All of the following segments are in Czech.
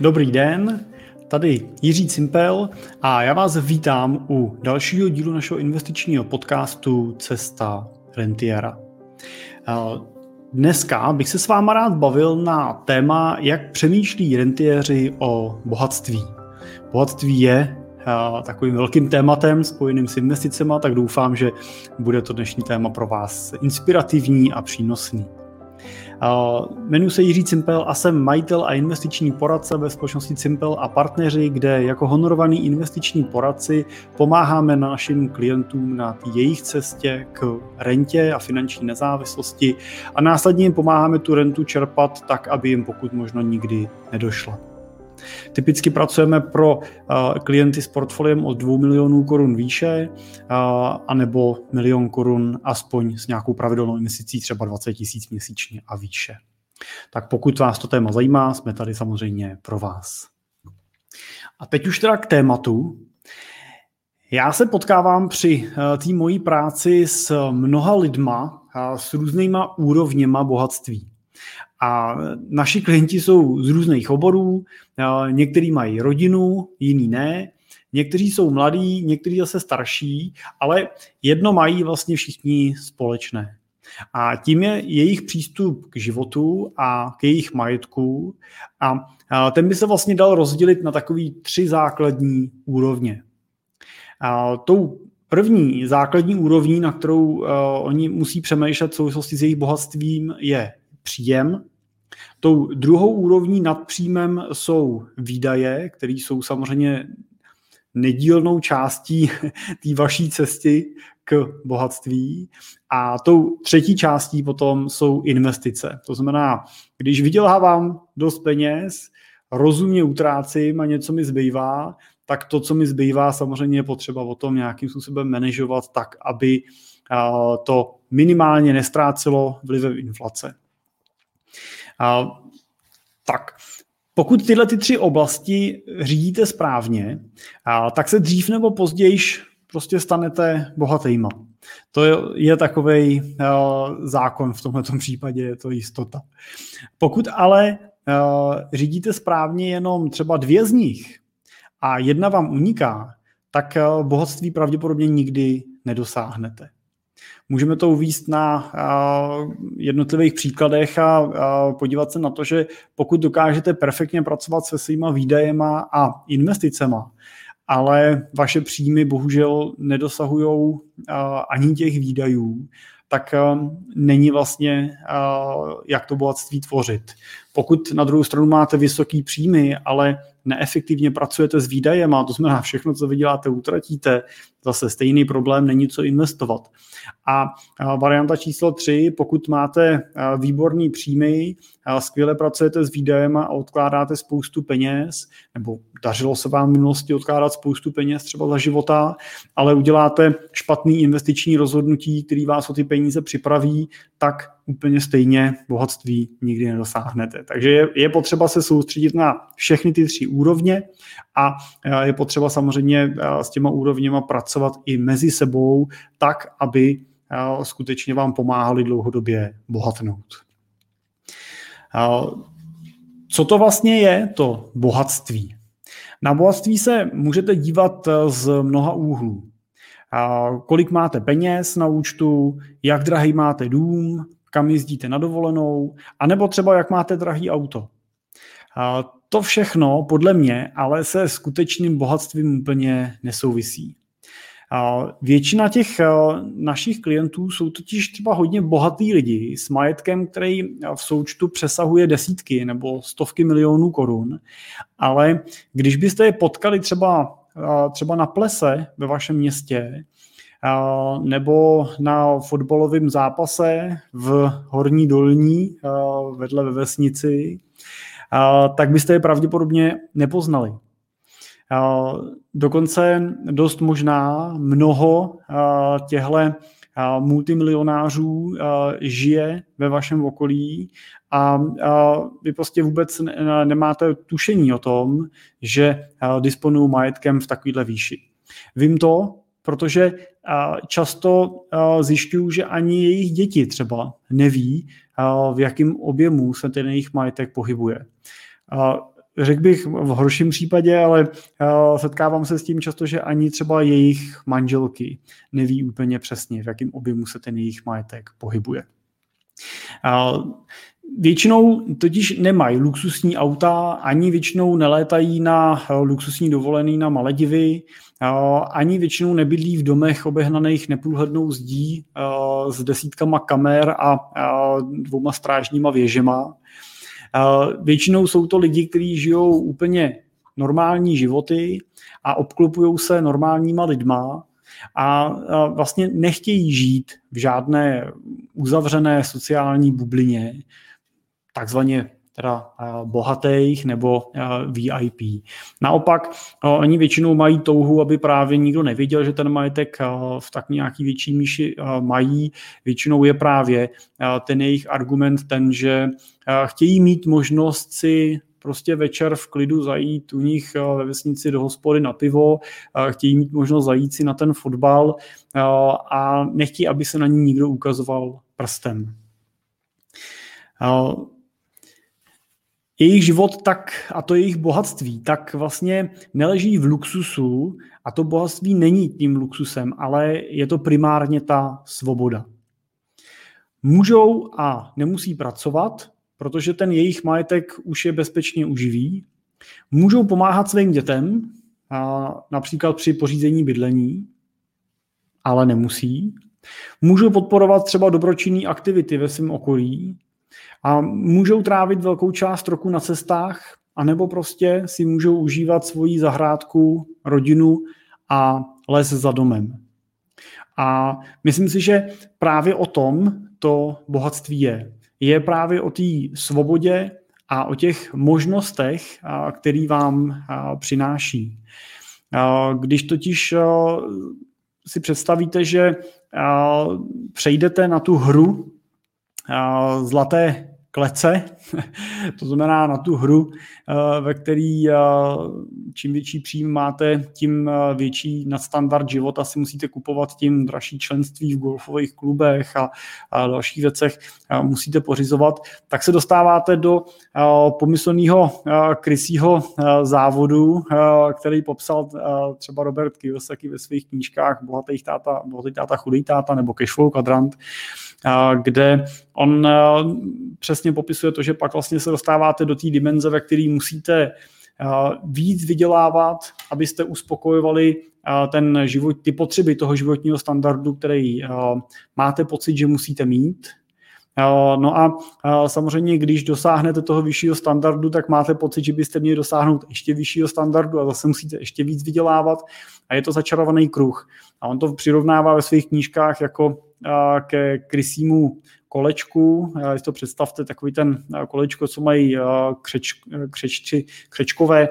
Dobrý den, tady Jiří Cimpel a já vás vítám u dalšího dílu našeho investičního podcastu Cesta rentiera. Dneska bych se s váma rád bavil na téma, jak přemýšlí rentiéři o bohatství. Bohatství je takovým velkým tématem spojeným s investicemi, tak doufám, že bude to dnešní téma pro vás inspirativní a přínosný. Jmenuji se Jiří Cimpel a jsem majitel a investiční poradce ve společnosti Cimpel a partneři, kde jako honorovaný investiční poradci pomáháme našim klientům na jejich cestě k rentě a finanční nezávislosti a následně jim pomáháme tu rentu čerpat tak, aby jim pokud možno nikdy nedošla. Typicky pracujeme pro klienty s portfoliem od 2 milionů korun výše, anebo milion korun aspoň s nějakou pravidelnou investicí třeba 20 tisíc měsíčně a výše. Tak pokud vás to téma zajímá, jsme tady samozřejmě pro vás. A teď už teda k tématu. Já se potkávám při té mojí práci s mnoha lidma, s různýma úrovněma bohatství. A naši klienti jsou z různých oborů, někteří mají rodinu, jiný ne, někteří jsou mladí, někteří zase starší, ale jedno mají vlastně všichni společné. A tím je jejich přístup k životu a k jejich majetku. A ten by se vlastně dal rozdělit na takový tři základní úrovně. A tou první základní úrovní, na kterou oni musí přemýšlet v souvislosti s jejich bohatstvím, je příjem. Tou druhou úrovní nad příjmem jsou výdaje, které jsou samozřejmě nedílnou částí té vaší cesty k bohatství. A tou třetí částí potom jsou investice. To znamená, když vydělávám dost peněz, rozumně utrácím a něco mi zbývá, tak to, co mi zbývá, samozřejmě je potřeba o tom nějakým způsobem manažovat tak, aby to minimálně nestrácelo vlivem inflace. A, tak, pokud tyhle ty tři oblasti řídíte správně, a, tak se dřív nebo později prostě stanete bohatýma. To je, je takový zákon v tomto případě, je to jistota. Pokud ale řídíte správně jenom třeba dvě z nich a jedna vám uniká, tak bohatství pravděpodobně nikdy nedosáhnete. Můžeme to uvíst na jednotlivých příkladech a podívat se na to, že pokud dokážete perfektně pracovat se svýma výdajema a investicema, ale vaše příjmy bohužel nedosahují ani těch výdajů, tak není vlastně jak to bohatství tvořit. Pokud na druhou stranu máte vysoký příjmy, ale neefektivně pracujete s výdajem, a to znamená všechno, co vyděláte, utratíte, zase stejný problém, není co investovat. A varianta číslo tři, pokud máte výborný příjmy, skvěle pracujete s výdajem a odkládáte spoustu peněz, nebo dařilo se vám v minulosti odkládat spoustu peněz třeba za života, ale uděláte špatný investiční rozhodnutí, který vás o ty peníze připraví, tak úplně stejně bohatství nikdy nedosáhnete. Takže je, je potřeba se soustředit na všechny ty tři úrovně a je potřeba samozřejmě s těma úrovněma pracovat i mezi sebou tak, aby skutečně vám pomáhali dlouhodobě bohatnout. Co to vlastně je to bohatství? Na bohatství se můžete dívat z mnoha úhlů. Kolik máte peněz na účtu, jak drahý máte dům, kam jezdíte na dovolenou, anebo třeba jak máte drahý auto. To všechno podle mě ale se skutečným bohatstvím úplně nesouvisí. Většina těch našich klientů jsou totiž třeba hodně bohatý lidi s majetkem, který v součtu přesahuje desítky nebo stovky milionů korun, ale když byste je potkali třeba, třeba na plese ve vašem městě, nebo na fotbalovém zápase v Horní Dolní vedle ve vesnici, tak byste je pravděpodobně nepoznali. Dokonce dost možná mnoho těchto multimilionářů žije ve vašem okolí a vy prostě vůbec nemáte tušení o tom, že disponují majetkem v takovéhle výši. Vím to, protože často zjišťují, že ani jejich děti třeba neví, v jakém objemu se ten jejich majetek pohybuje. Řekl bych v horším případě, ale uh, setkávám se s tím často, že ani třeba jejich manželky neví úplně přesně, v jakém objemu se ten jejich majetek pohybuje. Uh, Většinou totiž nemají luxusní auta, ani většinou nelétají na luxusní dovolený na Maledivy, ani většinou nebydlí v domech obehnaných nepůlhlednou zdí s desítkama kamer a dvouma strážníma věžema. Většinou jsou to lidi, kteří žijou úplně normální životy a obklopují se normálníma lidma a vlastně nechtějí žít v žádné uzavřené sociální bublině, takzvaně teda bohatých nebo VIP. Naopak, oni většinou mají touhu, aby právě nikdo nevěděl, že ten majetek v tak nějaký větší míši mají. Většinou je právě ten jejich argument ten, že chtějí mít možnost si prostě večer v klidu zajít u nich ve vesnici do hospody na pivo, chtějí mít možnost zajít si na ten fotbal a nechtějí, aby se na ní nikdo ukazoval prstem jejich život tak a to jejich bohatství tak vlastně neleží v luxusu a to bohatství není tím luxusem, ale je to primárně ta svoboda. Můžou a nemusí pracovat, protože ten jejich majetek už je bezpečně uživí. Můžou pomáhat svým dětem, a například při pořízení bydlení, ale nemusí. Můžou podporovat třeba dobročinné aktivity ve svém okolí, a můžou trávit velkou část roku na cestách, anebo prostě si můžou užívat svoji zahrádku, rodinu a les za domem. A myslím si, že právě o tom to bohatství je. Je právě o té svobodě a o těch možnostech, který vám přináší. Když totiž si představíte, že přejdete na tu hru zlaté klece, to znamená na tu hru, eh, ve který eh, čím větší příjem máte, tím eh, větší nadstandard života si musíte kupovat, tím dražší členství v golfových klubech a, dalších věcech musíte pořizovat, tak se dostáváte do pomyslného krysího závodu, který popsal třeba Robert Kiyosaki ve svých knížkách Bohatý táta, bohatý táta, chudý táta nebo Cashflow kvadrant, kde on přesně popisuje to, že pak vlastně se dostáváte do té dimenze, ve které musíte víc vydělávat, abyste uspokojovali ten život, ty potřeby toho životního standardu, který máte pocit, že musíte mít. No a samozřejmě, když dosáhnete toho vyššího standardu, tak máte pocit, že byste měli dosáhnout ještě vyššího standardu a zase musíte ještě víc vydělávat a je to začarovaný kruh. A on to přirovnává ve svých knížkách jako ke krysímu kolečku. Si to představte, takový ten kolečko, co mají křeč, křečči, křečkové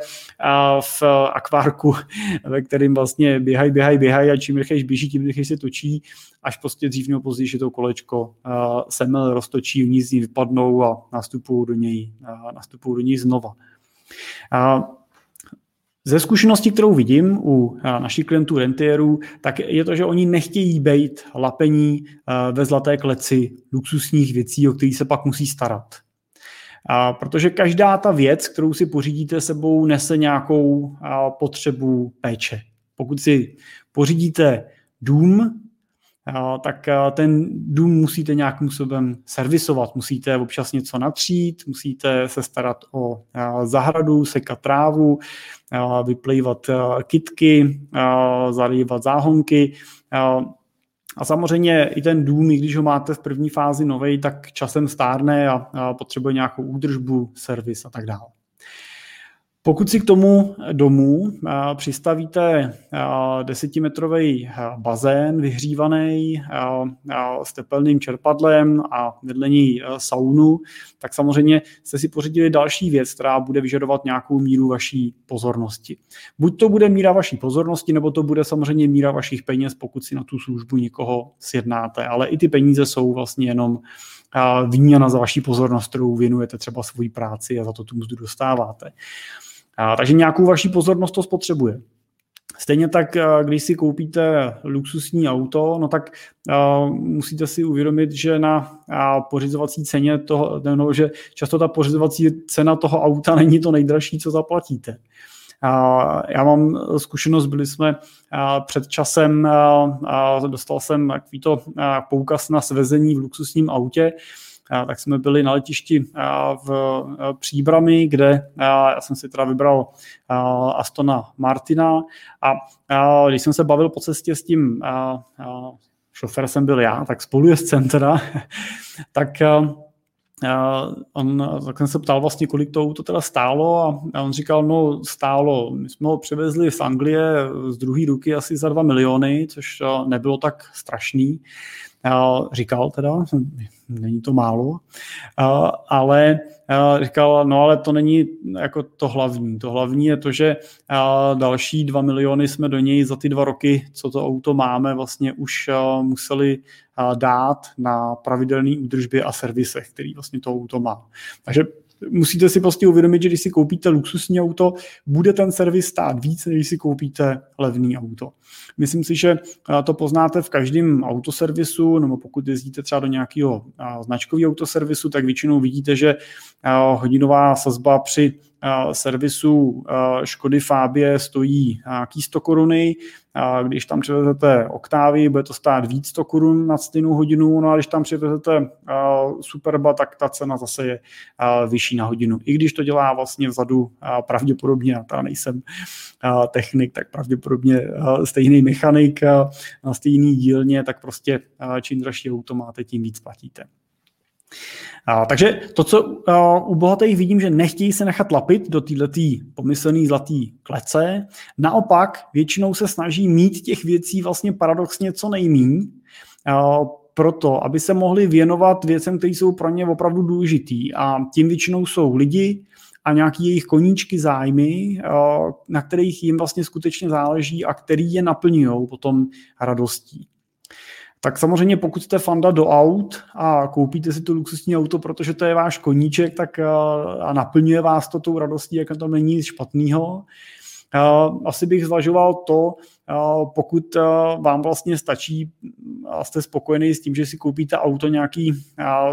v akvárku, ve kterým vlastně běhají, běhají, běhají a čím rychleji běží, tím rychleji se točí, až prostě dřív nebo později, že to kolečko semel roztočí, vníz z ní vypadnou a nastupují do něj, nastupují do něj znova. Ze zkušenosti, kterou vidím u eh, našich klientů rentierů, tak je to, že oni nechtějí být lapení eh, ve zlaté kleci luxusních věcí, o kterých se pak musí starat. A protože každá ta věc, kterou si pořídíte sebou, nese nějakou eh, potřebu péče. Pokud si pořídíte dům, tak ten dům musíte nějakým způsobem servisovat. Musíte občas něco natřít, musíte se starat o zahradu, sekat trávu, vyplývat kitky, zalívat záhonky. A samozřejmě i ten dům, i když ho máte v první fázi novej, tak časem stárne a potřebuje nějakou údržbu, servis a tak dále. Pokud si k tomu domu přistavíte desetimetrový bazén vyhřívaný s tepelným čerpadlem a vedle ní saunu, tak samozřejmě jste si pořídili další věc, která bude vyžadovat nějakou míru vaší pozornosti. Buď to bude míra vaší pozornosti, nebo to bude samozřejmě míra vašich peněz, pokud si na tu službu někoho sjednáte. Ale i ty peníze jsou vlastně jenom výměna za vaší pozornost, kterou věnujete třeba svoji práci a za to tu mzdu dostáváte. A, takže nějakou vaší pozornost to spotřebuje. Stejně tak, když si koupíte luxusní auto, no tak uh, musíte si uvědomit, že na uh, pořizovací ceně toho, no, že často ta pořizovací cena toho auta není to nejdražší, co zaplatíte. Uh, já mám zkušenost, byli jsme před časem, dostal jsem takový to poukaz na svezení v luxusním autě, tak jsme byli na letišti v Příbrami, kde já jsem si teda vybral Astona Martina a když jsem se bavil po cestě s tím šofér jsem byl já, tak spolu je z centra, tak on, tak jsem se ptal vlastně, kolik to auto teda stálo a on říkal, no stálo, my jsme ho převezli z Anglie z druhé ruky asi za 2 miliony, což nebylo tak strašný. Říkal teda, není to málo, ale říkal, no ale to není jako to hlavní. To hlavní je to, že další dva miliony jsme do něj za ty dva roky, co to auto máme, vlastně už museli dát na pravidelné údržbě a servisech, který vlastně to auto má. Takže musíte si prostě uvědomit, že když si koupíte luxusní auto, bude ten servis stát víc, než když si koupíte levný auto. Myslím si, že to poznáte v každém autoservisu, nebo pokud jezdíte třeba do nějakého značkového autoservisu, tak většinou vidíte, že hodinová sazba při servisu Škody Fabie stojí nějaký 100 koruny, když tam přivezete oktávy, bude to stát víc 100 korun na stejnou hodinu, no a když tam přivezete Superba, tak ta cena zase je vyšší na hodinu. I když to dělá vlastně vzadu pravděpodobně, já nejsem technik, tak pravděpodobně stejný mechanik na stejný dílně, tak prostě čím dražší auto máte, tím víc platíte. A, takže to, co a, u bohatých vidím, že nechtějí se nechat lapit do této pomyslné zlaté klece, naopak většinou se snaží mít těch věcí vlastně paradoxně co nejmíň, a, proto, aby se mohli věnovat věcem, které jsou pro ně opravdu důležitý. A tím většinou jsou lidi a nějaký jejich koníčky zájmy, na kterých jim vlastně skutečně záleží a který je naplňují potom radostí. Tak samozřejmě pokud jste fanda do aut a koupíte si to luxusní auto, protože to je váš koníček, tak a naplňuje vás to tou radostí, jak to není nic špatného. Asi bych zvažoval to, pokud vám vlastně stačí a jste spokojený s tím, že si koupíte auto nějaký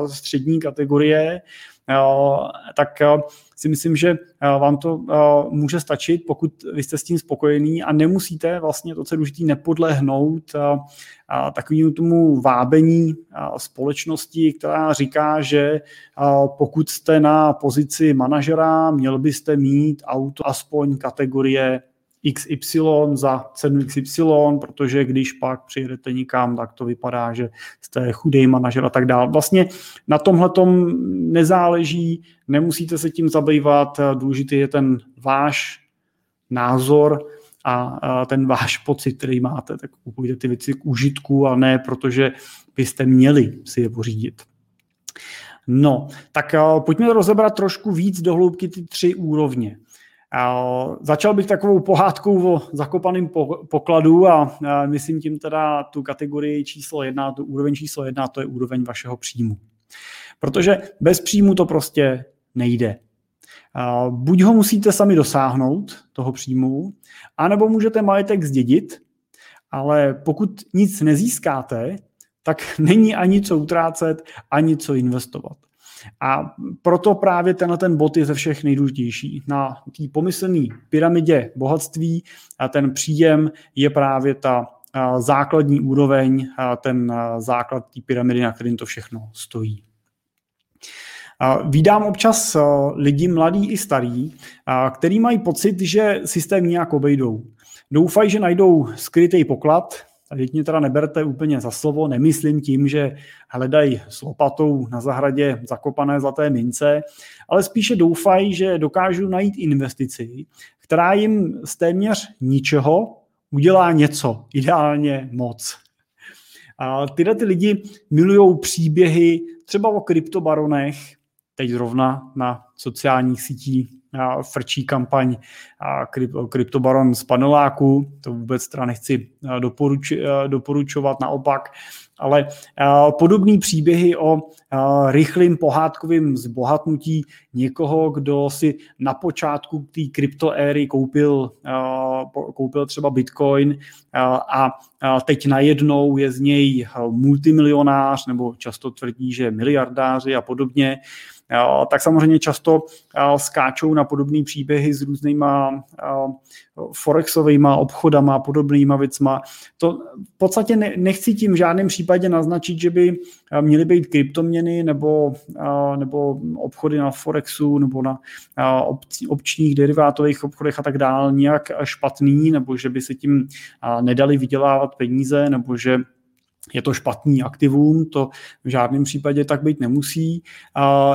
střední kategorie, tak si myslím, že vám to může stačit, pokud vy jste s tím spokojení a nemusíte vlastně to, co důležitý, nepodlehnout takovému tomu vábení společnosti, která říká, že pokud jste na pozici manažera, měl byste mít auto aspoň kategorie XY za cenu XY, protože když pak přijedete nikam, tak to vypadá, že jste chudej manažer a tak dále. Vlastně na tomhle nezáleží, nemusíte se tím zabývat, důležitý je ten váš názor a ten váš pocit, který máte, tak kupujte ty věci k užitku a ne protože byste měli si je pořídit. No, tak pojďme rozebrat trošku víc do hloubky ty tři úrovně. Začal bych takovou pohádkou o zakopaném pokladu a myslím tím teda tu kategorii číslo jedna, tu úroveň číslo jedna, to je úroveň vašeho příjmu. Protože bez příjmu to prostě nejde. Buď ho musíte sami dosáhnout, toho příjmu, anebo můžete majetek zdědit, ale pokud nic nezískáte, tak není ani co utrácet, ani co investovat. A proto právě tenhle ten bod je ze všech nejdůležitější. Na té pomyslné pyramidě bohatství a ten příjem je právě ta základní úroveň, ten základ té pyramidy, na kterým to všechno stojí. Vídám občas lidi mladí i starý, který mají pocit, že systém nějak obejdou. Doufají, že najdou skrytý poklad, teď mě teda neberte úplně za slovo, nemyslím tím, že hledají s lopatou na zahradě zakopané zlaté mince, ale spíše doufají, že dokážou najít investici, která jim z téměř ničeho udělá něco, ideálně moc. A tyhle ty lidi milují příběhy třeba o kryptobaronech, teď zrovna na sociálních sítích frčí kampaň kryptobaron z paneláku, to vůbec teda nechci doporuč, doporučovat, naopak, ale podobné příběhy o rychlým pohádkovým zbohatnutí někoho, kdo si na počátku té kryptoéry koupil, koupil třeba bitcoin a teď najednou je z něj multimilionář, nebo často tvrdí, že miliardáři a podobně, tak samozřejmě často skáčou na podobné příběhy s různýma forexovými obchodama a podobnýma věcma. To v podstatě nechci tím v žádném případě naznačit, že by měly být kryptoměny nebo, nebo obchody na forexu nebo na občních derivátových obchodech a tak dále nějak špatný, nebo že by se tím nedali vydělávat peníze, nebo že je to špatný aktivum, to v žádném případě tak být nemusí,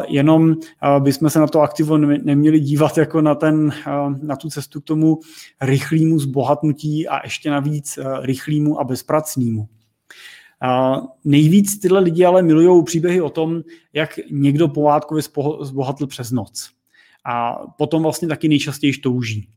jenom bychom se na to aktivum neměli dívat jako na, ten, na tu cestu k tomu rychlému zbohatnutí a ještě navíc rychlému a bezpracnému. Nejvíc tyhle lidi ale milují příběhy o tom, jak někdo povádkově zbohatl přes noc. A potom vlastně taky nejčastěji touží.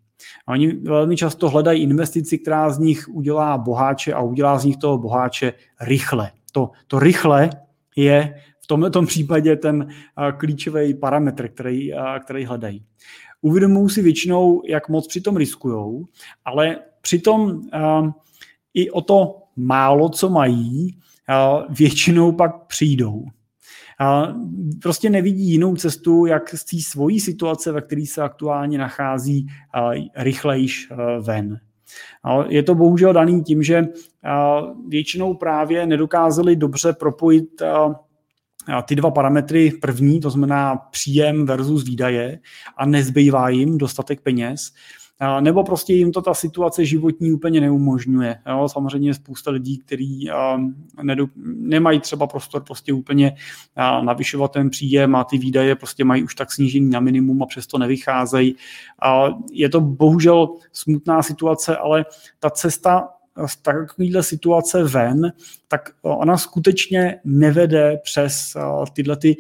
A oni velmi často hledají investici, která z nich udělá boháče a udělá z nich toho boháče rychle. To, to rychle je v tomto případě ten klíčový parametr, který, který hledají. Uvědomují si většinou, jak moc přitom riskují, ale přitom i o to málo, co mají, většinou pak přijdou a prostě nevidí jinou cestu, jak z té svojí situace, ve které se aktuálně nachází, rychlejš ven. Je to bohužel daný tím, že většinou právě nedokázali dobře propojit ty dva parametry. První, to znamená příjem versus výdaje a nezbývá jim dostatek peněz nebo prostě jim to ta situace životní úplně neumožňuje. Jo? Samozřejmě je spousta lidí, kteří nemají třeba prostor prostě úplně navyšovat ten příjem a ty výdaje prostě mají už tak snížený na minimum a přesto nevycházejí. Je to bohužel smutná situace, ale ta cesta z takovéhle situace ven, tak ona skutečně nevede přes tyhle ty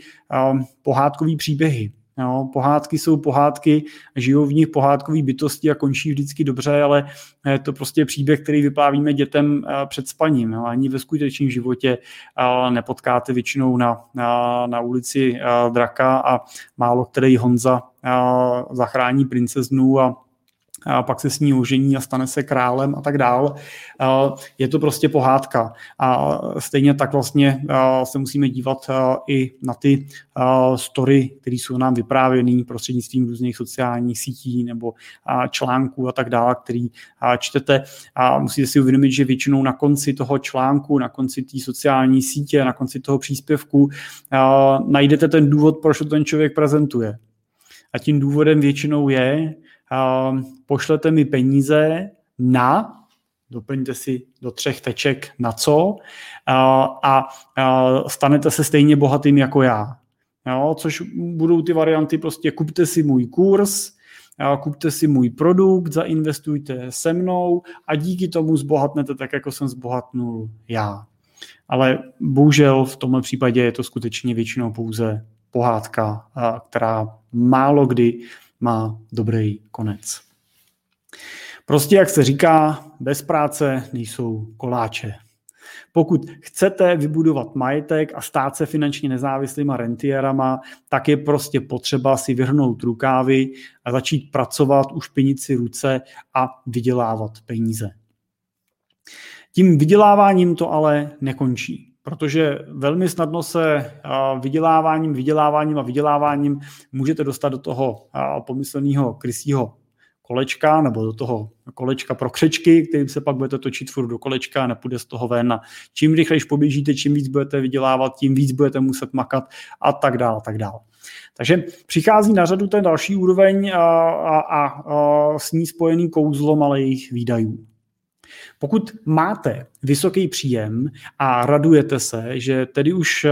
pohádkové příběhy. Jo, pohádky jsou pohádky, žijou v nich pohádkové bytosti a končí vždycky dobře, ale je to prostě příběh, který vyplávíme dětem eh, před spaním. Jo. Ani ve skutečném životě eh, nepotkáte většinou na, na, na ulici eh, draka a málo který Honza zachrání princeznu a a pak se s ní ožení a stane se králem a tak dál. Je to prostě pohádka. A stejně tak vlastně se musíme dívat i na ty story, které jsou nám vyprávěné prostřednictvím různých sociálních sítí nebo článků a tak dále, který čtete. A musíte si uvědomit, že většinou na konci toho článku, na konci té sociální sítě, na konci toho příspěvku najdete ten důvod, proč to ten člověk prezentuje. A tím důvodem většinou je, pošlete mi peníze na, doplňte si do třech teček na co a stanete se stejně bohatým jako já. Jo, což budou ty varianty prostě kupte si můj kurz, kupte si můj produkt, zainvestujte se mnou a díky tomu zbohatnete tak, jako jsem zbohatnul já. Ale bohužel v tomhle případě je to skutečně většinou pouze pohádka, která málo kdy má dobrý konec. Prostě, jak se říká, bez práce nejsou koláče. Pokud chcete vybudovat majetek a stát se finančně nezávislýma rentierama, tak je prostě potřeba si vyhrnout rukávy a začít pracovat, ušpinit si ruce a vydělávat peníze. Tím vyděláváním to ale nekončí protože velmi snadno se vyděláváním, vyděláváním a vyděláváním můžete dostat do toho pomyslného krysího kolečka nebo do toho kolečka pro křečky, kterým se pak budete točit furt do kolečka a nepůjde z toho ven. A čím rychlejš poběžíte, čím víc budete vydělávat, tím víc budete muset makat a tak dále, tak dále. Takže přichází na řadu ten další úroveň a, a, a, a s ní spojený kouzlo malých výdajů. Pokud máte vysoký příjem a radujete se, že tedy už eh,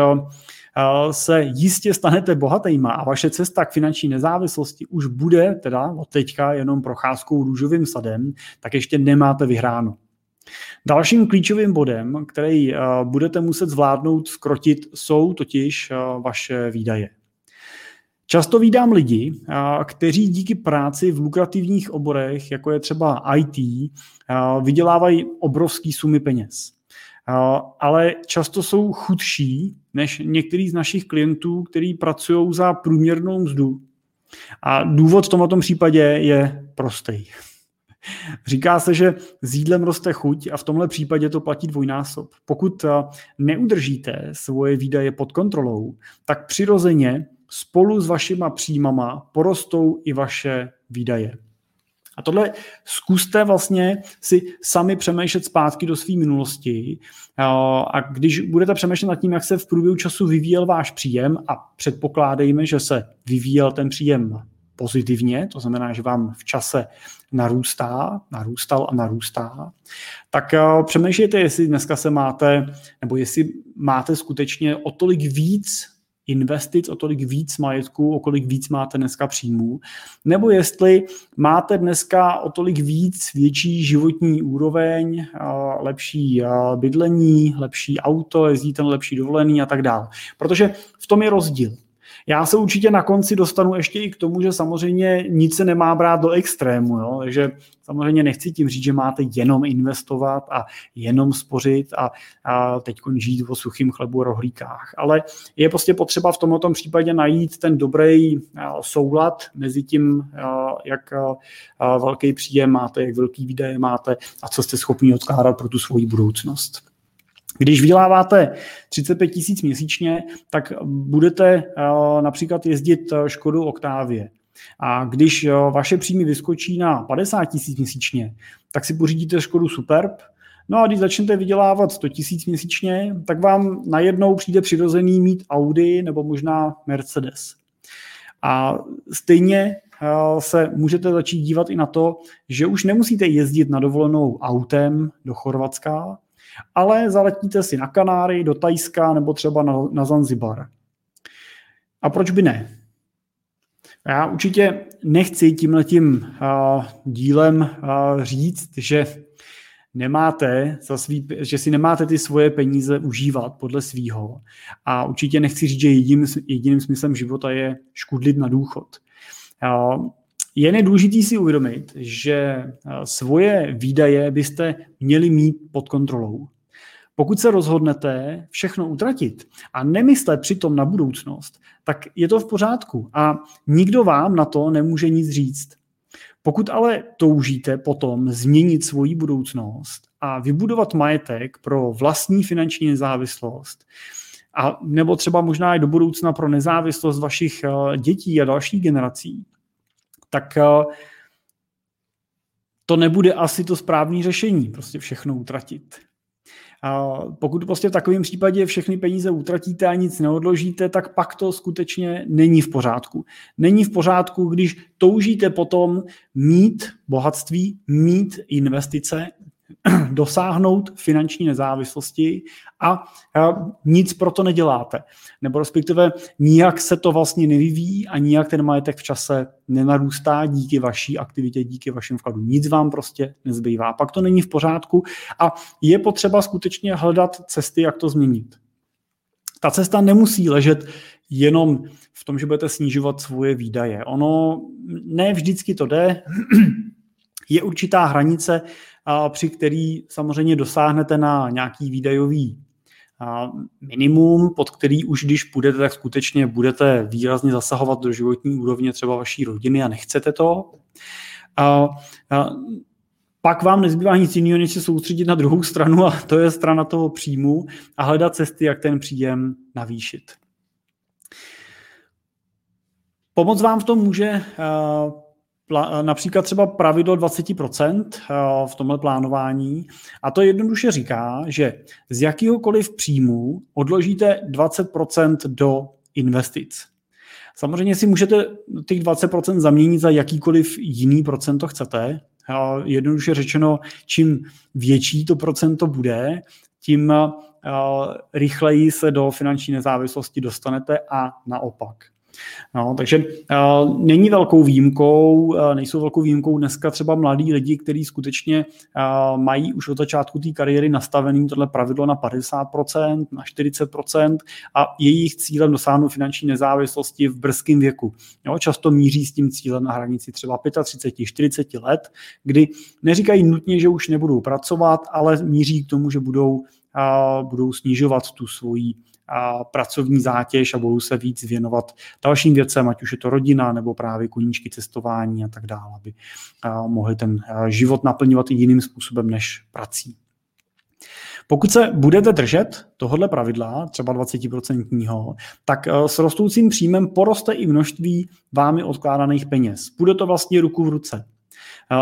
eh, se jistě stanete bohatýma a vaše cesta k finanční nezávislosti už bude teda od teďka jenom procházkou růžovým sadem, tak ještě nemáte vyhráno. Dalším klíčovým bodem, který eh, budete muset zvládnout skrotit, jsou totiž vaše výdaje. Často vídám lidi, kteří díky práci v lukrativních oborech, jako je třeba IT, vydělávají obrovské sumy peněz. Ale často jsou chudší než některý z našich klientů, kteří pracují za průměrnou mzdu. A důvod v tomto případě je prostý. Říká se, že s jídlem roste chuť a v tomhle případě to platí dvojnásob. Pokud neudržíte svoje výdaje pod kontrolou, tak přirozeně spolu s vašima příjmama porostou i vaše výdaje. A tohle zkuste vlastně si sami přemýšlet zpátky do své minulosti a když budete přemýšlet nad tím, jak se v průběhu času vyvíjel váš příjem a předpokládejme, že se vyvíjel ten příjem pozitivně, to znamená, že vám v čase narůstá, narůstal a narůstá, tak přemýšlejte, jestli dneska se máte, nebo jestli máte skutečně o tolik víc investic, o tolik víc majetku, o kolik víc máte dneska příjmů, nebo jestli máte dneska o tolik víc větší životní úroveň, lepší bydlení, lepší auto, jezdíte na lepší dovolený a tak dále. Protože v tom je rozdíl. Já se určitě na konci dostanu ještě i k tomu, že samozřejmě nic se nemá brát do extrému, jo? takže samozřejmě nechci tím říct, že máte jenom investovat a jenom spořit a, a teď žít o suchým chlebu a rohlíkách, ale je prostě potřeba v tomto případě najít ten dobrý soulad mezi tím, jak velký příjem máte, jak velký výdaje máte a co jste schopni odkládat pro tu svoji budoucnost. Když vyděláváte 35 tisíc měsíčně, tak budete eh, například jezdit eh, Škodu Oktávě. A když eh, vaše příjmy vyskočí na 50 tisíc měsíčně, tak si pořídíte Škodu Superb, No a když začnete vydělávat 100 tisíc měsíčně, tak vám najednou přijde přirozený mít Audi nebo možná Mercedes. A stejně se můžete začít dívat i na to, že už nemusíte jezdit na dovolenou autem do Chorvatska, ale zaletíte si na Kanáry, do Tajska nebo třeba na, na Zanzibar. A proč by ne? Já určitě nechci tímhletím uh, dílem uh, říct, že nemáte za svý, že si nemáte ty svoje peníze užívat podle svýho. A určitě nechci říct, že jediným, jediným smyslem života je škudlit na důchod. Uh, je nedůležitý si uvědomit, že eh, svoje výdaje byste měli mít pod kontrolou. Pokud se rozhodnete všechno utratit a nemyslet přitom na budoucnost, tak je to v pořádku a nikdo vám na to nemůže nic říct. Pokud ale toužíte potom změnit svoji budoucnost a vybudovat majetek pro vlastní finanční nezávislost, a nebo třeba možná i do budoucna pro nezávislost vašich eh, dětí a dalších generací, tak eh, to nebude asi to správné řešení, prostě všechno utratit. A pokud prostě v takovém případě všechny peníze utratíte a nic neodložíte, tak pak to skutečně není v pořádku. Není v pořádku, když toužíte potom mít bohatství, mít investice, dosáhnout finanční nezávislosti a nic pro to neděláte. Nebo respektive nijak se to vlastně nevyvíjí a nijak ten majetek v čase nenarůstá díky vaší aktivitě, díky vašim vkladům. Nic vám prostě nezbývá. Pak to není v pořádku a je potřeba skutečně hledat cesty, jak to změnit. Ta cesta nemusí ležet jenom v tom, že budete snižovat svoje výdaje. Ono ne vždycky to jde. Je určitá hranice, při který samozřejmě dosáhnete na nějaký výdajový minimum, pod který už když půjdete, tak skutečně budete výrazně zasahovat do životní úrovně třeba vaší rodiny a nechcete to. A, pak vám nezbývá nic jiného, než se soustředit na druhou stranu a to je strana toho příjmu a hledat cesty, jak ten příjem navýšit. Pomoc vám v tom může například třeba pravidlo 20% eh, v tomhle plánování. A to jednoduše říká, že z jakýhokoliv příjmu odložíte 20% do investic. Samozřejmě si můžete těch 20% zaměnit za jakýkoliv jiný procento chcete. Eh, jednoduše řečeno, čím větší to procento bude, tím eh, rychleji se do finanční nezávislosti dostanete a naopak. No, takže uh, není velkou výjimkou, uh, nejsou velkou výjimkou dneska třeba mladí lidi, kteří skutečně uh, mají už od začátku té kariéry nastavený tohle pravidlo na 50%, na 40% a jejich cílem dosáhnout finanční nezávislosti v brzkém věku. Jo, často míří s tím cílem na hranici třeba 35, 40 let, kdy neříkají nutně, že už nebudou pracovat, ale míří k tomu, že budou, uh, budou snižovat tu svoji pracovní zátěž a budou se víc věnovat dalším věcem, ať už je to rodina nebo právě koníčky cestování a tak dále, aby mohli ten život naplňovat i jiným způsobem než prací. Pokud se budete držet tohohle pravidla, třeba 20%, tak s rostoucím příjmem poroste i množství vámi odkládaných peněz. Bude to vlastně ruku v ruce.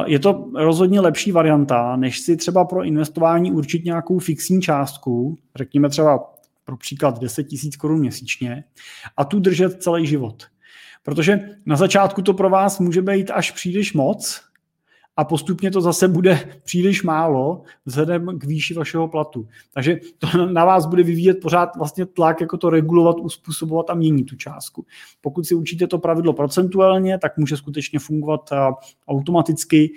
Je to rozhodně lepší varianta, než si třeba pro investování určit nějakou fixní částku, řekněme třeba pro příklad 10 tisíc korun měsíčně a tu držet celý život. Protože na začátku to pro vás může být až příliš moc, a postupně to zase bude příliš málo vzhledem k výši vašeho platu. Takže to na vás bude vyvíjet pořád vlastně tlak, jako to regulovat, uspůsobovat a měnit tu částku. Pokud si učíte to pravidlo procentuálně, tak může skutečně fungovat automaticky.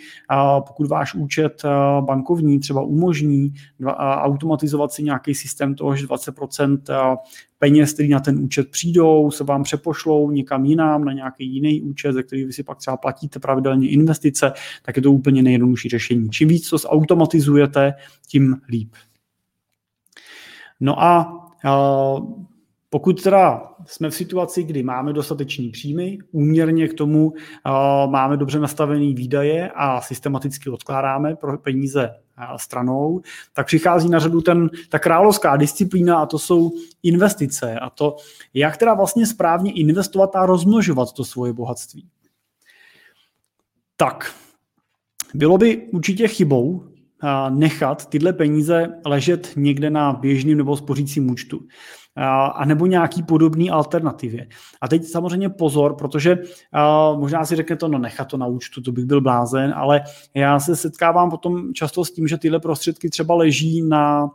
Pokud váš účet bankovní třeba umožní automatizovat si nějaký systém toho, že 20% peněz, které na ten účet přijdou, se vám přepošlou někam jinam na nějaký jiný účet, ze který vy si pak třeba platíte pravidelně investice, tak je to úplně nejjednodušší řešení. Čím víc to zautomatizujete, tím líp. No a pokud teda jsme v situaci, kdy máme dostatečný příjmy, úměrně k tomu uh, máme dobře nastavený výdaje a systematicky odkládáme pro peníze uh, stranou, tak přichází na řadu ten, ta královská disciplína a to jsou investice a to, jak teda vlastně správně investovat a rozmnožovat to svoje bohatství. Tak, bylo by určitě chybou nechat tyhle peníze ležet někde na běžným nebo spořícím účtu a nebo nějaký podobný alternativě. A teď samozřejmě pozor, protože možná si řekne to, no nechat to na účtu, to bych byl blázen, ale já se setkávám potom často s tím, že tyhle prostředky třeba leží na,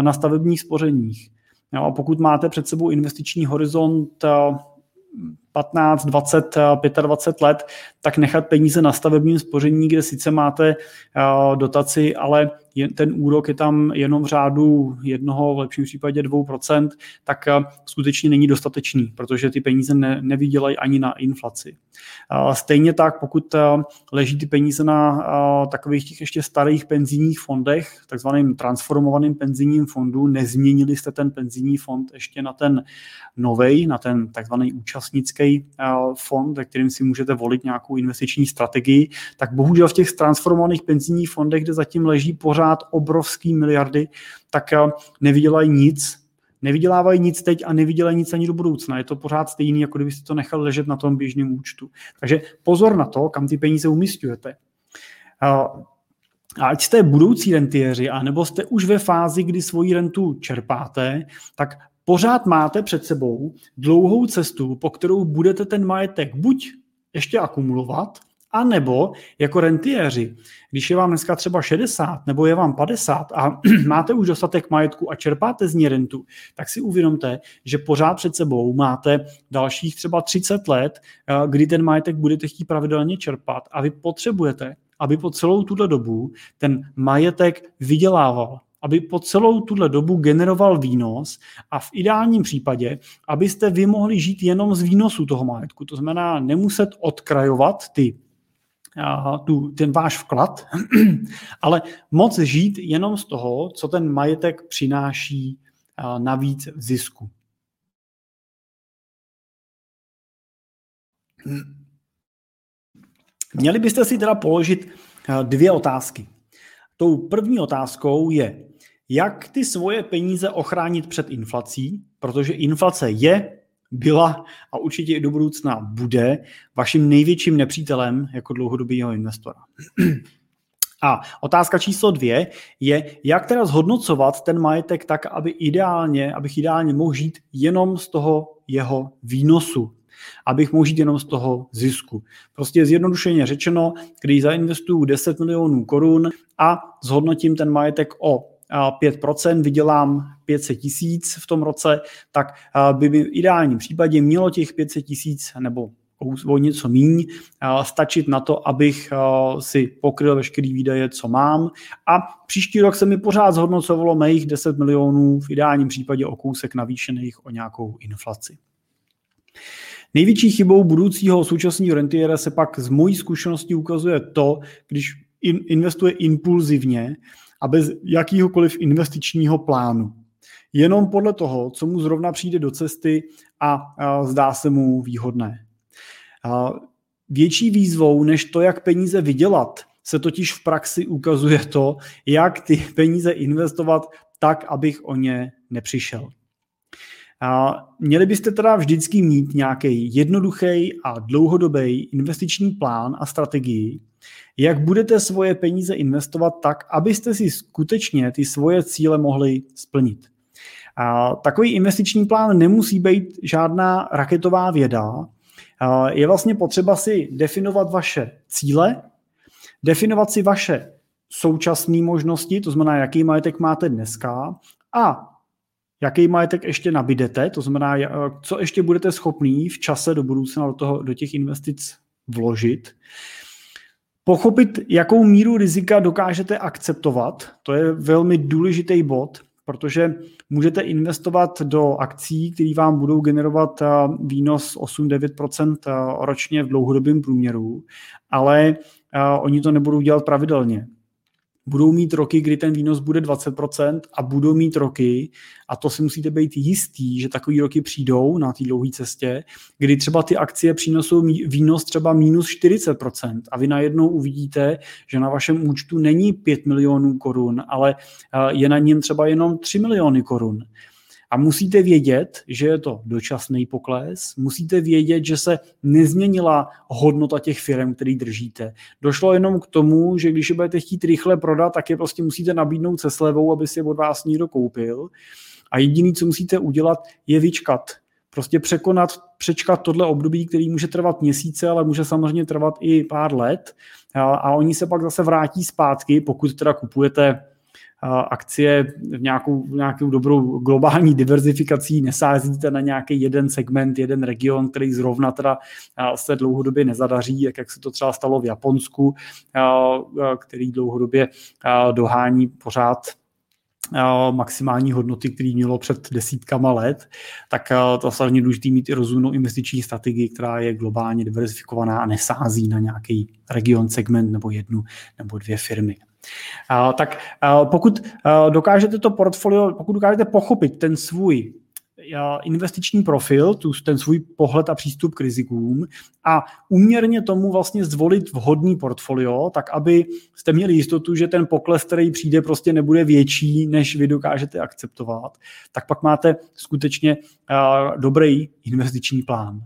na stavebních spořeních. Jo, a pokud máte před sebou investiční horizont uh, 15, 20, 25 let, tak nechat peníze na stavebním spoření, kde sice máte dotaci, ale ten úrok je tam jenom v řádu jednoho, v lepším případě 2%, tak skutečně není dostatečný, protože ty peníze ne, nevydělají ani na inflaci. Stejně tak, pokud leží ty peníze na takových těch ještě starých penzijních fondech, takzvaným transformovaným penzijním fondu, nezměnili jste ten penzijní fond ještě na ten novej, na ten takzvaný účastnický fond, ve kterým si můžete volit nějakou investiční strategii, tak bohužel v těch transformovaných penzijních fondech, kde zatím leží pořád obrovský miliardy, tak nevydělají nic, nevydělávají nic teď a nevydělají nic ani do budoucna. Je to pořád stejný, jako kdybyste to nechal ležet na tom běžném účtu. Takže pozor na to, kam ty peníze umistujete. A ať jste budoucí rentiéři, anebo jste už ve fázi, kdy svoji rentu čerpáte, tak pořád máte před sebou dlouhou cestu, po kterou budete ten majetek buď ještě akumulovat, a nebo jako rentiéři, když je vám dneska třeba 60 nebo je vám 50 a máte už dostatek majetku a čerpáte z ní rentu, tak si uvědomte, že pořád před sebou máte dalších třeba 30 let, eh, kdy ten majetek budete chtít pravidelně čerpat a vy potřebujete, aby po celou tuto dobu ten majetek vydělával aby po celou tuhle dobu generoval výnos a v ideálním případě, abyste vy mohli žít jenom z výnosu toho majetku. To znamená nemuset odkrajovat ty tu, ten váš vklad, ale moc žít jenom z toho, co ten majetek přináší navíc v zisku. Měli byste si teda položit dvě otázky. Tou první otázkou je, jak ty svoje peníze ochránit před inflací, protože inflace je, byla a určitě i do budoucna bude vaším největším nepřítelem jako dlouhodobého investora. A otázka číslo dvě je, jak teda zhodnocovat ten majetek tak, aby ideálně, abych ideálně mohl žít jenom z toho jeho výnosu, abych mohl žít jenom z toho zisku. Prostě zjednodušeně řečeno, když zainvestuju 10 milionů korun a zhodnotím ten majetek o 5%, vydělám 500 tisíc v tom roce, tak by v ideálním případě mělo těch 500 tisíc nebo o něco míň, stačit na to, abych si pokryl veškerý výdaje, co mám. A příští rok se mi pořád zhodnocovalo mých 10 milionů, v ideálním případě o kousek navýšených o nějakou inflaci. Největší chybou budoucího současného rentiera se pak z mojí zkušenosti ukazuje to, když investuje impulzivně a bez jakýhokoliv investičního plánu. Jenom podle toho, co mu zrovna přijde do cesty a zdá se mu výhodné. Větší výzvou, než to, jak peníze vydělat, se totiž v praxi ukazuje to, jak ty peníze investovat tak, abych o ně nepřišel. A měli byste teda vždycky mít nějaký jednoduchý a dlouhodobý investiční plán a strategii, jak budete svoje peníze investovat tak, abyste si skutečně ty svoje cíle mohli splnit. A takový investiční plán nemusí být žádná raketová věda, je vlastně potřeba si definovat vaše cíle, definovat si vaše současné možnosti, to znamená, jaký majetek máte dneska a jaký majetek ještě nabídete, to znamená, co ještě budete schopný v čase do budoucna do, toho, do těch investic vložit. Pochopit, jakou míru rizika dokážete akceptovat, to je velmi důležitý bod, protože můžete investovat do akcí, které vám budou generovat eh, výnos 8-9% eh, ročně v dlouhodobém průměru, ale eh, oni to nebudou dělat pravidelně budou mít roky, kdy ten výnos bude 20% a budou mít roky, a to si musíte být jistý, že takový roky přijdou na té dlouhé cestě, kdy třeba ty akcie přinosou výnos třeba minus 40% a vy najednou uvidíte, že na vašem účtu není 5 milionů korun, ale eh, je na něm třeba jenom 3 miliony korun. A musíte vědět, že je to dočasný pokles, musíte vědět, že se nezměnila hodnota těch firm, který držíte. Došlo jenom k tomu, že když je budete chtít rychle prodat, tak je prostě musíte nabídnout se slevou, aby si je od vás někdo koupil. A jediný, co musíte udělat, je vyčkat. Prostě překonat, přečkat tohle období, který může trvat měsíce, ale může samozřejmě trvat i pár let. A, a oni se pak zase vrátí zpátky, pokud teda kupujete akcie v nějakou, nějakou dobrou globální diverzifikací, nesázíte na nějaký jeden segment, jeden region, který zrovna teda se dlouhodobě nezadaří, jak, jak se to třeba stalo v Japonsku, který dlouhodobě dohání pořád maximální hodnoty, který mělo před desítkama let, tak to samozřejmě důležité mít i rozumnou investiční strategii, která je globálně diversifikovaná a nesází na nějaký region, segment nebo jednu nebo dvě firmy. Tak pokud dokážete to portfolio, pokud dokážete pochopit ten svůj investiční profil, tu, ten svůj pohled a přístup k rizikům a uměrně tomu vlastně zvolit vhodný portfolio, tak aby jste měli jistotu, že ten pokles, který přijde, prostě nebude větší, než vy dokážete akceptovat, tak pak máte skutečně dobrý investiční plán.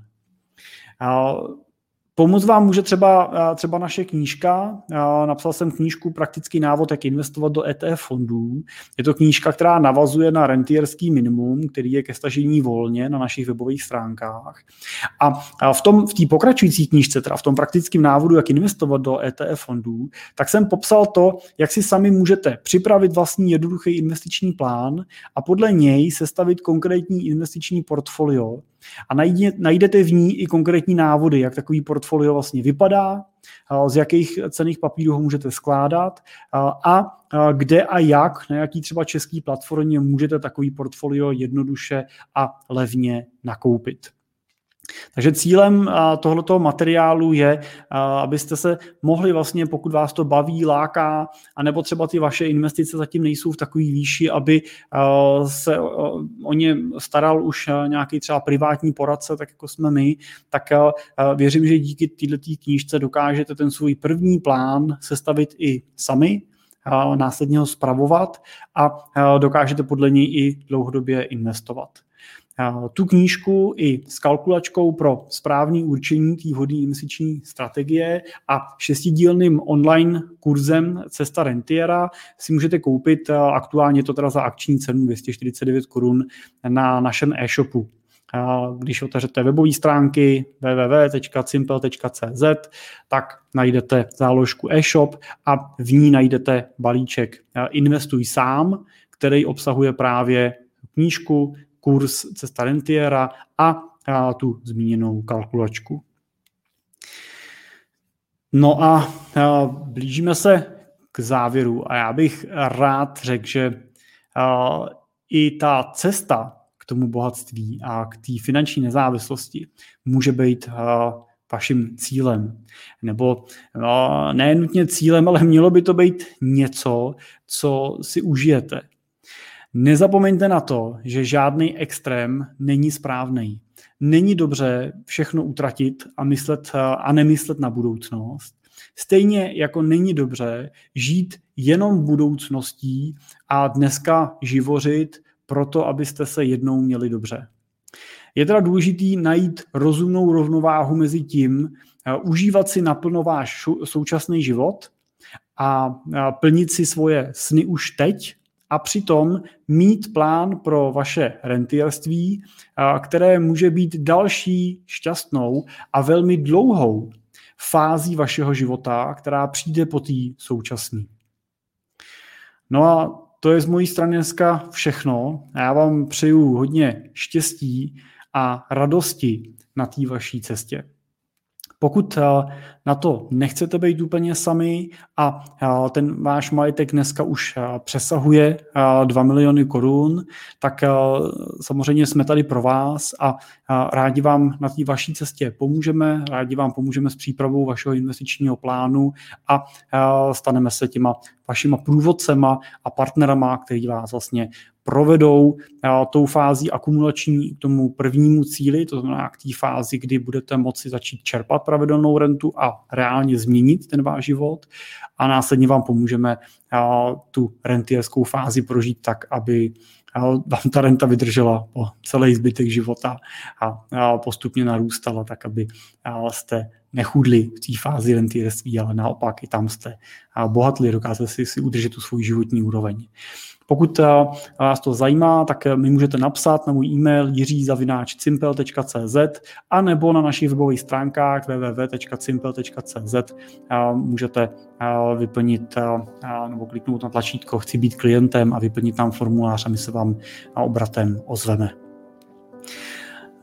Pomoc vám může třeba, eh, třeba naše knížka. Napsal jsem knížku Praktický návod, jak investovat do ETF fondů. Je to knížka, která navazuje na rentierský minimum, který je ke stažení volně na našich webových stránkách. A v tom v té pokračující knížce, teda v tom praktickém návodu, jak investovat do ETF fondů, tak jsem popsal to, jak si sami můžete připravit vlastní jednoduchý investiční plán a podle něj sestavit konkrétní investiční portfolio, a najdete v ní i konkrétní návody, jak takový portfolio vlastně vypadá, z jakých cených papírů ho můžete skládat a kde a jak, na jaký třeba český platformě můžete takový portfolio jednoduše a levně nakoupit. Takže cílem tohoto materiálu je, abyste se mohli vlastně, pokud vás to baví, láká, anebo třeba ty vaše investice zatím nejsou v takové výši, aby se o ně staral už nějaký třeba privátní poradce, tak jako jsme my, tak věřím, že díky této knížce dokážete ten svůj první plán sestavit i sami, následně ho spravovat a dokážete podle něj i dlouhodobě investovat tu knížku i s kalkulačkou pro správný určení té vhodné investiční strategie a šestidílným online kurzem Cesta Rentiera si můžete koupit aktuálně to teda za akční cenu 249 korun na našem e-shopu. Když otevřete webové stránky www.simple.cz, tak najdete záložku e-shop a v ní najdete balíček. Investuj sám, který obsahuje právě knížku, kurz Cesta Rentiera a tu zmíněnou kalkulačku. No a blížíme se k závěru a já bych rád řekl, že i ta cesta k tomu bohatství a k té finanční nezávislosti může být vaším cílem. Nebo ne nutně cílem, ale mělo by to být něco, co si užijete. Nezapomeňte na to, že žádný extrém není správný. Není dobře všechno utratit a, myslet, a nemyslet na budoucnost. Stejně jako není dobře žít jenom budoucností a dneska živořit proto, abyste se jednou měli dobře. Je teda důležitý najít rozumnou rovnováhu mezi tím, užívat si naplno váš současný život a plnit si svoje sny už teď a přitom mít plán pro vaše rentierství, které může být další šťastnou a velmi dlouhou fází vašeho života, která přijde po té současné. No a to je z mojí strany dneska všechno. Já vám přeju hodně štěstí a radosti na té vaší cestě. Pokud eh, na to nechcete být úplně sami a eh, ten váš majetek dneska už eh, přesahuje 2 miliony korun, tak samozřejmě jsme tady pro vás a rádi vám na té vaší cestě pomůžeme, rádi vám pomůžeme s přípravou vašeho investičního plánu a staneme se těma vašima průvodcema a partnerama, který vás vlastně provedou tou fází akumulační k tomu prvnímu cíli, to znamená k té fázi, kdy budete moci začít čerpat pravidelnou rentu a reálně změnit ten váš život. A následně vám pomůžeme tu rentierskou fázi prožít tak, aby vám ta renta vydržela po celý zbytek života a postupně narůstala tak, aby jste nechudli v té fázi rentierství, ale naopak i tam jste bohatli, dokázali si, si udržet tu svůj životní úroveň. Pokud eh, vás to zajímá, tak eh, mi můžete napsat na můj e-mail jiřizavináčcimpel.cz a nebo na našich webových stránkách www.cimpel.cz můžete eh, vyplnit nebo kliknout na tlačítko Chci být klientem a vyplnit tam formulář a my se vám obratem ozveme.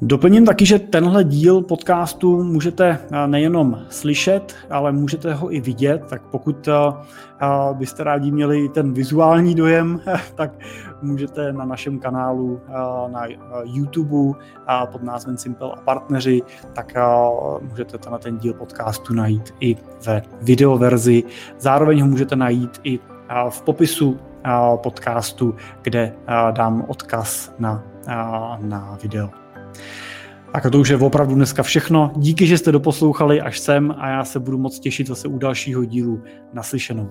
Doplním taky, že tenhle díl podcastu můžete eh, nejenom slyšet, ale můžete ho i vidět, tak pokud eh, eh, byste rádi měli ten vizuální dojem, tak můžete na našem kanálu na YouTube pod názvem Simple a partneři, tak můžete na ten díl podcastu najít i ve videoverzi. Zároveň ho můžete najít i v popisu podcastu, kde dám odkaz na, na video. Tak to už je opravdu dneska všechno. Díky, že jste doposlouchali až sem a já se budu moc těšit zase u dalšího dílu naslyšenou.